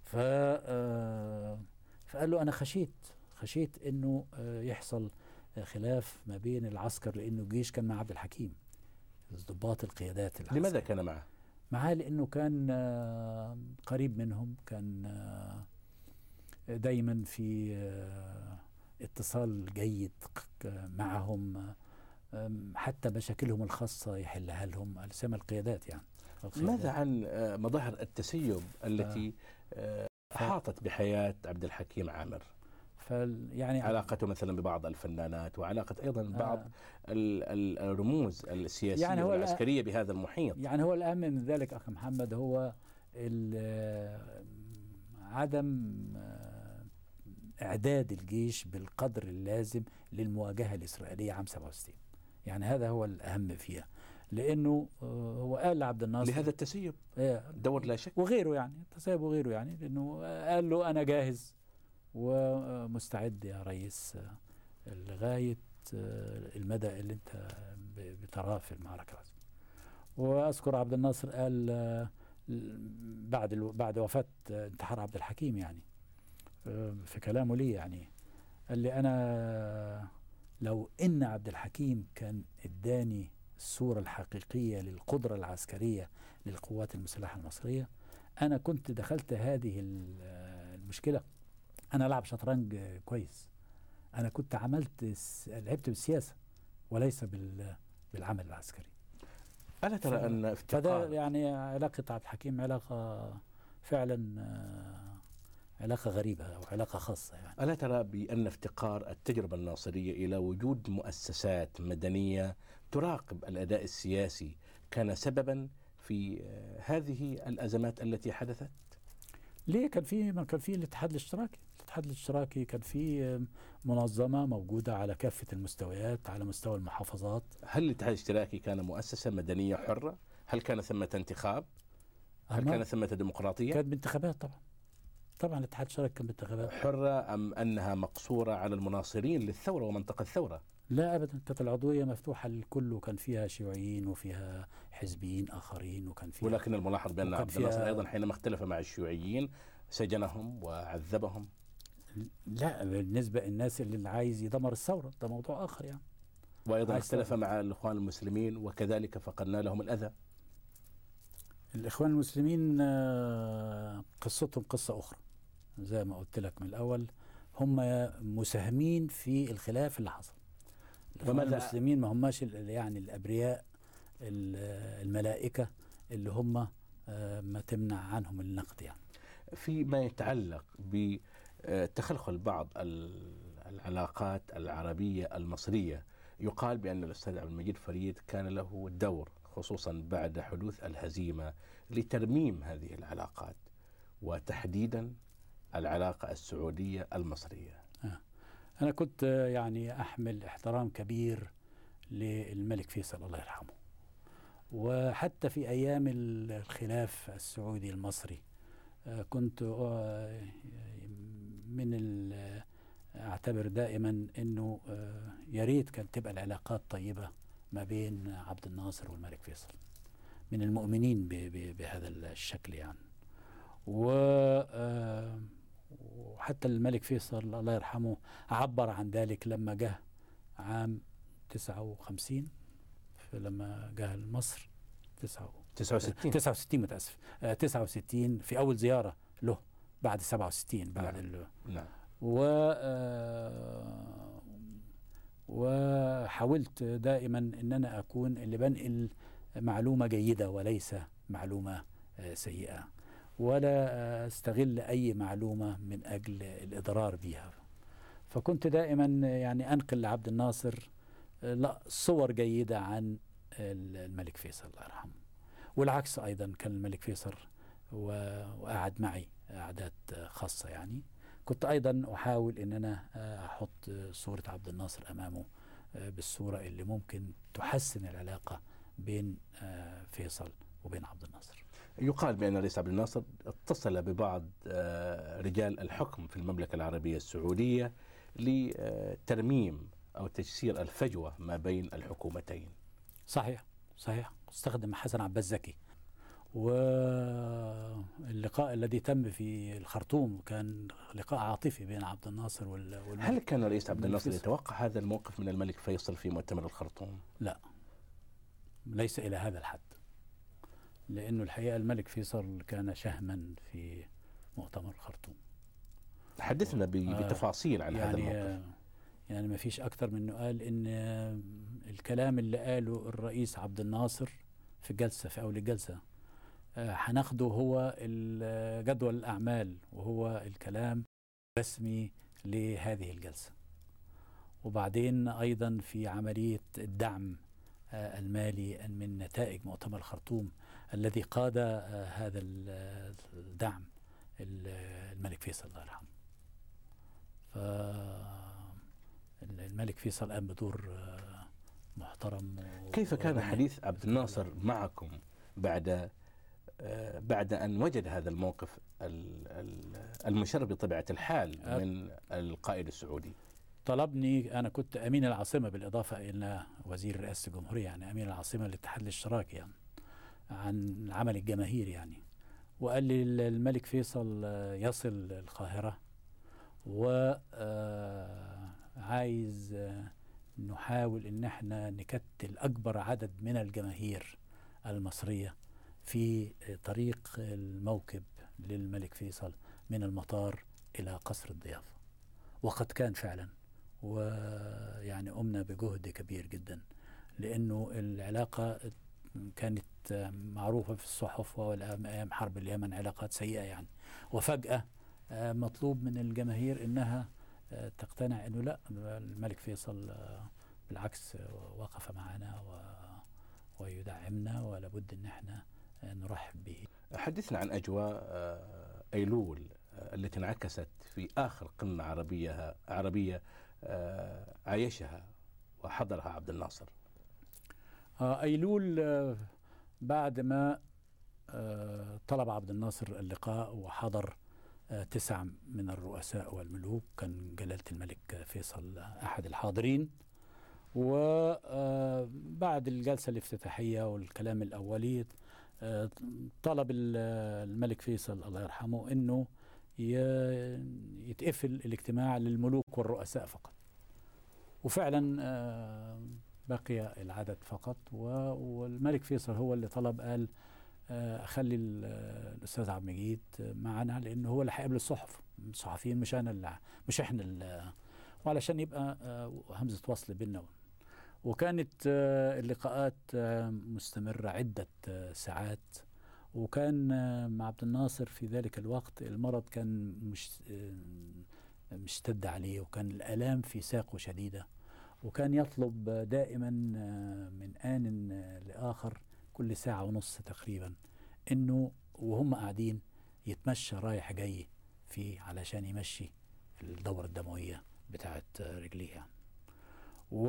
ف آه، فقال له أنا خشيت خشيت إنه آه، يحصل آه، خلاف ما بين العسكر لأنه الجيش كان مع عبد الحكيم ضباط القيادات العسكرية. لماذا كان معه؟ معاه لأنه كان آه، قريب منهم كان آه، دايما في آه، اتصال جيد معهم حتى مشاكلهم الخاصة يحلها لهم على سمى القيادات يعني القيادات. ماذا عن مظاهر التسيب التي أحاطت بحياة عبد الحكيم عامر؟ فال يعني علاقته مثلا ببعض الفنانات وعلاقة أيضا بعض آه. ال- ال- الرموز السياسية يعني هو والعسكريه بهذا المحيط. يعني هو الأهم من ذلك أخي محمد هو عدم آه، إعداد الجيش بالقدر اللازم للمواجهة الإسرائيلية عام 67 يعني هذا هو الأهم فيها. لأنه آه، هو قال لعبد الناصر لهذا التسيب. آه، دور لا شك. وغيره يعني تساب وغيره يعني لأنه قال له أنا جاهز. ومستعد يا ريس آه، المدى اللي انت بتراه في المعركة العسكريه وأذكر عبد الناصر قال بعد بعد وفاة آه، انتحار عبد الحكيم يعني في كلامه لي يعني قال لي أنا لو إن عبد الحكيم كان إداني الصورة الحقيقية للقدرة العسكرية للقوات المسلحة المصرية أنا كنت دخلت هذه ال- المشكلة أنا ألعب شطرنج كويس. أنا كنت عملت لعبت بالسياسة وليس بال- بالعمل العسكري. ألا ترى ف- أن فده افتقار يعني علاقه عبد الحكيم علاقة فعلا علاقة غريبة أو علاقة خاصة يعني. ألا ترى بأن افتقار التجربة الناصرية إلى وجود مؤسسات مدنية تراقب الأداء السياسي كان سببا في هذه الأزمات التي حدثت؟ ليه؟ كان في ما كان في الاتحاد الاشتراكي. الاتحاد الاشتراكي كان في منظمة موجودة على كافة المستويات على مستوى المحافظات هل الاتحاد الاشتراكي كان مؤسسة مدنية حرة؟ هل كان ثمة انتخاب؟ هل كان ثمة ديمقراطية؟ كانت بانتخابات طبعا طبعا الاتحاد الاشتراكي كان بانتخابات حرة أم أنها مقصورة على المناصرين للثورة ومنطقة الثورة؟ لا ابدا كانت العضوية مفتوحة للكل وكان فيها شيوعيين وفيها حزبيين آخرين وكان فيها ولكن الملاحظ وكان عبد الناصر أيضا حينما اختلف مع الشيوعيين سجنهم وعذبهم لا بالنسبة للناس اللي عايز يدمر الثورة ده موضوع آخر يعني. وأيضا عايز اختلف. مع الإخوان المسلمين وكذلك فقدنا لهم الأذى. الإخوان المسلمين آه، قصتهم قصة أخرى. زي ما قلت لك من الأول هم مساهمين في الخلاف اللي حصل. الإخوان المسلمين ما هماش يعني الأبرياء ال- الملائكة اللي هم آه، ما تمنع عنهم النقد يعني. فيما يتعلق بتخلخل بعض ال- العلاقات العربية المصرية. يقال بأن الأستاذ عبد المجيد فريد كان له دور خصوصا بعد حدوث الهزيمة لترميم هذه العلاقات وتحديدا العلاقة السعودية المصرية. أنا كنت آه، يعني أحمل احترام كبير للملك فيصل الله يرحمه. وحتى في أيام الخلاف السعودي المصري آه، كنت آه، من أعتبر دائما أنه آه، يا ريت كانت تبقى العلاقات طيبة ما بين عبد الناصر والملك فيصل من المؤمنين بهذا الشكل يعني. و آه، وحتى الملك فيصل الله يرحمه عبر عن ذلك لما جه عام 59 لما جه لمصر 69 69 متأسف آه، 69 في أول زيارة له. بعد 67 بعد نعم. نعم. و آه، وحاولت دائما إن أنا أكون اللي بنقل معلومة جيدة وليس معلومة آه، سيئة ولا أستغل أي معلومة من أجل الإضرار بها. فكنت دائما يعني أنقل لعبد الناصر آه، لا صور جيدة عن الملك فيصل الله يرحمه. والعكس أيضا كان الملك فيصل وقعد معي. قعدات خاصة يعني. كنت أيضا أحاول إن أنا آه، أحط صورة عبد الناصر أمامه آه، بالصورة اللي ممكن تحسن العلاقة بين آه، فيصل وبين عبد الناصر. يقال بأن الرئيس عبد الناصر اتصل ببعض رجال الحكم في المملكة العربية السعودية لترميم أو تجسير الفجوة ما بين الحكومتين. صحيح صحيح. استخدم حسن عباس زكي. واللقاء الذي تم في الخرطوم كان لقاء عاطفي بين عبد الناصر وال- هل كان الرئيس عبد الناصر. يتوقع هذا الموقف من الملك فيصل في مؤتمر الخرطوم؟ لا ليس إلى هذا الحد لأنه الحقيقة الملك فيصل كان شهما في مؤتمر الخرطوم حدثنا آه، بتفاصيل عن هذا يعني الموقف يعني ما فيش أكثر من أنه قال إن الكلام اللي قاله الرئيس عبد الناصر في الجلسة في أول الجلسة آه، هناخده هو جدول الأعمال وهو الكلام الرسمي لهذه الجلسة وبعدين أيضا في عملية الدعم آه، المالي من نتائج مؤتمر الخرطوم الذي قاد آه، هذا ال- الدعم ال- الملك فيصل الله يرحمه الملك فيصل قام بدور آه، محترم كيف كان. حديث عبد الناصر معكم بعد آه، بعد أن وجد هذا الموقف ال- ال- المشرف بطبيعة الحال آه. من القائد السعودي طلبني أنا كنت أمين العاصمة بالإضافة إلى وزير رئاسه الجمهورية يعني أمين العاصمة للاتحاد الاشتراكي يعني عن العمل الجماهيري يعني وقال لي الملك فيصل آه، يصل القاهرة وعايز نحاول إن إحنا نكتل أكبر عدد من الجماهير المصرية في طريق الموكب للملك فيصل من المطار إلى قصر الضيافة. وقد كان فعلا ويعني قمنا بجهد كبير جدا لأنه العلاقة كانت معروفة في الصحف وايام حرب اليمن علاقات سيئة يعني. آه، مطلوب من الجماهير إنها آه، تقتنع إنه لا الملك فيصل بالعكس وقف معنا و- ويدعمنا ولابد إن إحنا نرحب به حدثنا عن أجواء آه، أيلول آه، التي انعكست في آخر قمة عربية عربية آه، عايشها وحضرها عبد الناصر. أيلول بعد ما طلب عبد الناصر اللقاء وحضر تسع من الرؤساء والملوك كان جلالة الملك فيصل أحد الحاضرين وبعد الجلسة الافتتاحية والكلام الأولي طلب ال- الملك فيصل الله يرحمه أنه ي- يتقفل الاجتماع للملوك والرؤساء فقط. وفعلا آه، بقي العدد فقط والملك فيصل هو اللي طلب قال آه، أخلي ال- الأستاذ عبد المجيد معنا لأنه هو اللي هيقابل الصحف. الصحفيين مش أنا اللي مش إحنا اللي وعلشان يبقى آه، همزة وصل بيننا وكانت آه، اللقاءات آه، مستمرة عدة آه، ساعات وكان مع عبد الناصر في ذلك الوقت المرض كان مش مشتد عليه وكان الألام في ساقه شديدة وكان يطلب دائما من آن لآخر كل ساعة ونص تقريبا إنه وهم قاعدين يتمشى رايح جاي في علشان يمشي الدورة الدموية بتاعت رجليه يعني. و...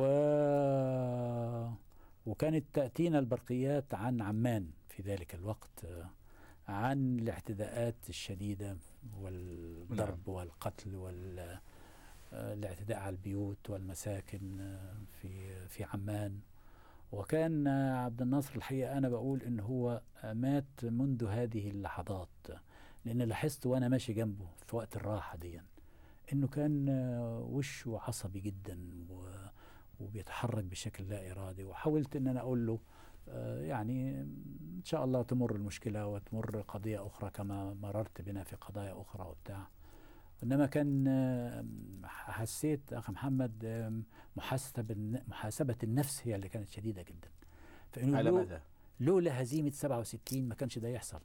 وكانت تأتينا البرقيات عن عمان في ذلك الوقت عن الاعتداءات الشديدة والضرب والقتل وال الاعتداء على البيوت والمساكن في في عمان. وكان عبد الناصر الحقيقة أنا بقول إن هو مات منذ هذه اللحظات لأن لاحظت وأنا ماشي جنبه في وقت الراحة دي إنه كان وشه عصبي جدا و- وبيتحرك بشكل لا إرادي وحاولت إن أنا أقول له آه، يعني إن شاء الله تمر المشكلة وتمر قضية أخرى كما مررت بنا في قضايا أخرى وبتاع. إنما كان آه، حسيت أخ محمد آه، محاسبة محاسبة النفس هي اللي كانت شديدة جدا. فإنه على ماذا؟ لولا هزيمة 67 ما كانش ده يحصل.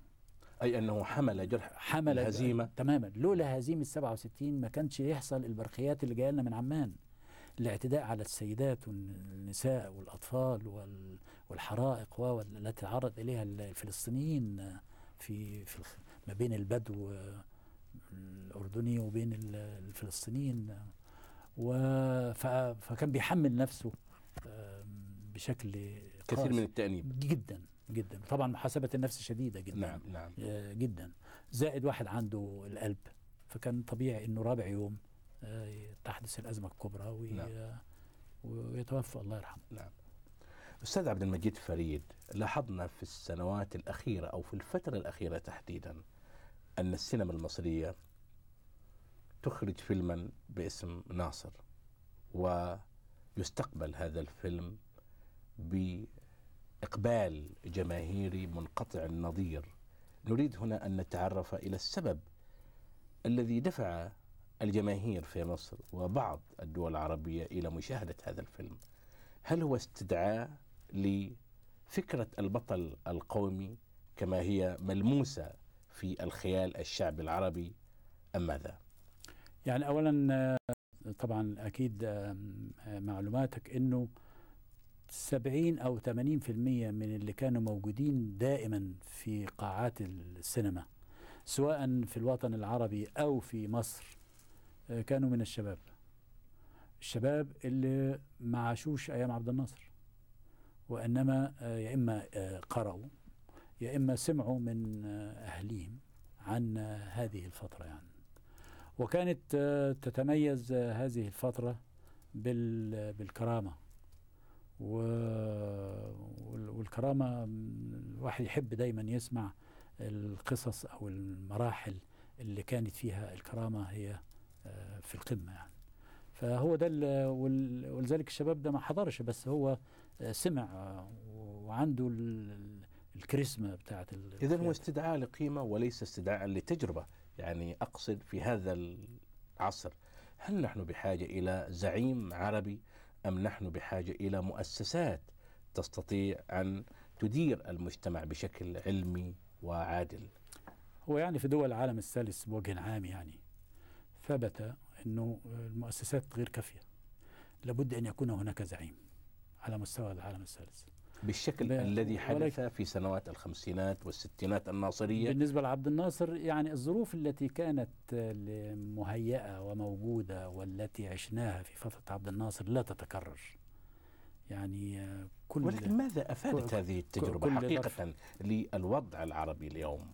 أي أنه حمل جرح حمل الهزيمة. تماما. لولا هزيمة 67 ما كانش يحصل البرقيات اللي جاية لنا من عمان. الاعتداء على السيدات والنساء والأطفال وال- والحرائق التي تعرض إليها الفلسطينيين في في ما بين البدو الأردني وبين ال- الفلسطينيين فكان بيحمل نفسه بشكل كثير من التأنيب. جدا جدا. طبعا محاسبة النفس شديدة جدا. نعم نعم. آه، جدا. زائد واحد عنده القلب فكان طبيعي إنه رابع يوم تحدث الأزمة الكبرى وي- نعم. ويتوفى الله يرحمه. نعم. أستاذ عبد المجيد فريد لاحظنا في السنوات الأخيرة أو في الفترة الأخيرة تحديدا أن السينما المصرية تخرج فيلما باسم ناصر ويستقبل هذا الفيلم بإقبال جماهيري منقطع النظير. نريد هنا أن نتعرف إلى السبب الذي دفع الجماهير في مصر وبعض الدول العربية إلى مشاهدة هذا الفيلم هل هو استدعاء لفكرة البطل القومي كما هي ملموسة في الخيال الشعبي العربي أم ماذا؟ يعني اولا آه، طبعا آه، معلوماتك إنه 70 أو 80% من اللي كانوا موجودين دائما في قاعات السينما سواء في الوطن العربي أو في مصر كانوا من الشباب. الشباب اللي ما عاشوش أيام عبد الناصر وإنما آه، يا إما آه، قرأوا يا إما سمعوا من آه، أهليهم عن آه، هذه الفترة يعني. وكانت آه، تتميز آه، هذه الفترة بال بالكرامة. و- وال- والكرامة الواحد يحب دايما يسمع القصص أو المراحل اللي كانت فيها الكرامة هي آه، في القمة يعني. فهو ده ولذلك الشباب ده ما حضرش بس هو آه، سمع آه، وعنده ال- الكاريزما بتاعت إذا هو. استدعاء لقيمة وليس استدعاء لتجربة. يعني أقصد في هذا العصر هل نحن بحاجة إلى زعيم عربي أم نحن بحاجة إلى مؤسسات تستطيع أن تدير المجتمع بشكل علمي وعادل؟ هو يعني في دول العالم الثالث بوجه عام يعني ثبت إنه المؤسسات غير كافية. لابد أن يكون هناك زعيم على مستوى العالم الثالث. بالشكل الذي حدث في سنوات الخمسينات والستينات الناصرية. بالنسبة لعبد الناصر يعني الظروف التي كانت مهيئة وموجودة والتي عشناها في فترة عبد الناصر لا تتكرر. يعني كل ولكن ماذا أفادت كل- هذه التجربة حقيقة للوضع العربي اليوم؟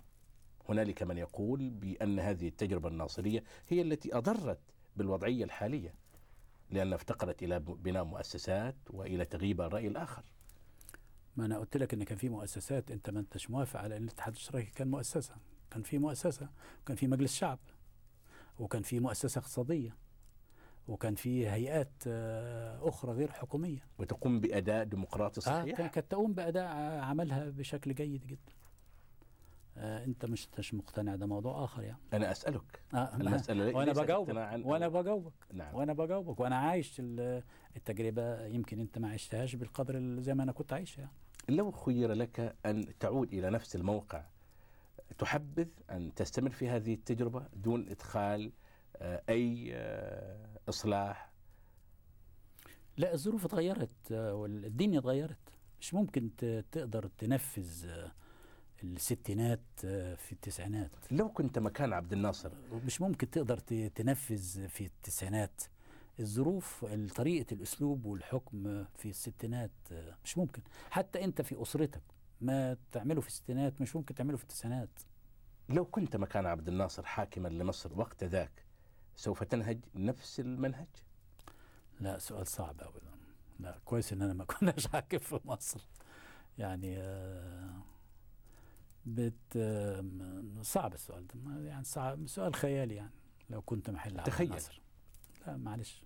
هنالك من يقول بأن هذه التجربة الناصرية هي التي أضرت بالوضعية الحالية لأن افتقرت إلى بناء مؤسسات وإلى تغييب الرأي الآخر. ما أنا قلت لك إن كان في مؤسسات أنت ما أنتش موافق على إن الاتحاد الاشتراكي كان مؤسسة. كان في مؤسسة وكان في مجلس شعب وكان في مؤسسة اقتصادية وكان في هيئات آه، أخرى غير حكومية. وتقوم بأداء ديمقراطي آه صحيح. كان- كانت تقوم بأداء عملها بشكل جيد جدا. آه انت مش مش مقتنع ده موضوع آخر يعني. أنا أسألك. آه المسألة لي- وأنا بجاوبك وأنا بجاوبك. نعم. وأنا بجاوبك. وأنا عايش ال- التجربة يمكن أنت ما عشتهاش بالقدر زي ما أنا كنت عايشها يعني. لو خير لك أن تعود إلى نفس الموقع تحبذ أن تستمر في هذه التجربة دون إدخال آه، أي آه، إصلاح؟ لا الظروف اتغيرت آه، والدنيا اتغيرت مش ممكن تقدر تنفذ آه، الستينات آه، في التسعينات. لو كنت مكان عبد الناصر. مش ممكن تقدر تنفذ في التسعينات. الظروف طريقة الأسلوب والحكم في الستينات آه، مش ممكن. حتى أنت في أسرتك ما تعمله في الستينات مش ممكن تعمله في التسعينات. لو كنت مكان عبد الناصر حاكما لمصر وقت ذاك سوف تنهج نفس المنهج؟ لا سؤال صعب أوي. ده. لا كويس إن أنا ما [LAUGHS] كناش حاكم في مصر. يعني آه، بت صعب السؤال ده. يعني صعب سؤال خيالي يعني لو كنت محل تخيل. الناصر لا معلش.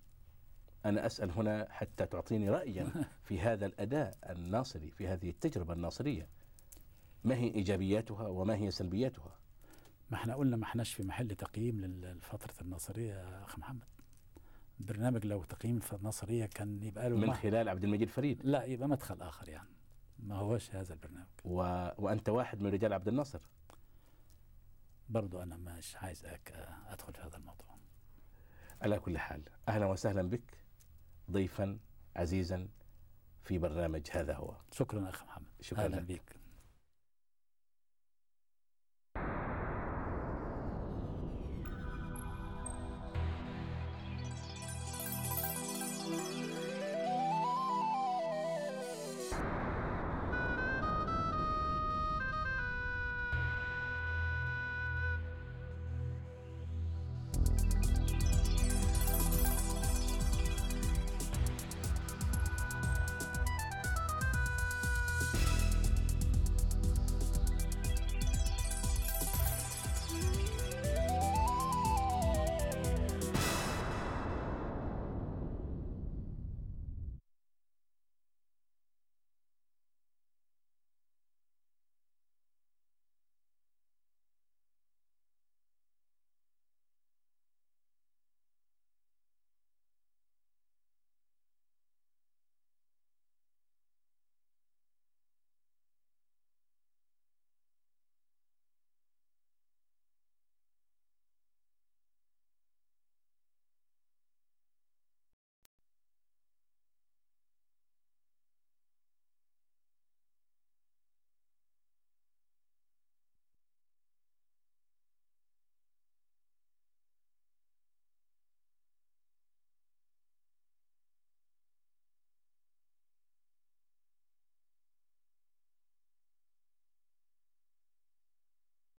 أنا أسأل هنا حتى تعطيني رأيا [LAUGHS] في هذا الأداء الناصري في هذه التجربة الناصرية. ما هي إيجابياتها وما هي سلبياتها؟ ما إحنا قلنا ما إحناش في محل تقييم لل- لفترة الناصرية يا أخ محمد. البرنامج لو تقييم الناصرية كان يبقى له من خلال عبد المجيد فريد. لا يبقى مدخل آخر يعني. ما هوش هذا البرنامج. و... وأنت واحد من رجال عبد الناصر. برضو أنا مش عايز أك- أدخل في هذا الموضوع. على كل حال أهلا وسهلا بك ضيفا عزيزا في برنامج هذا هو. شكرا أخ محمد. شكرا أهلا لك. بك.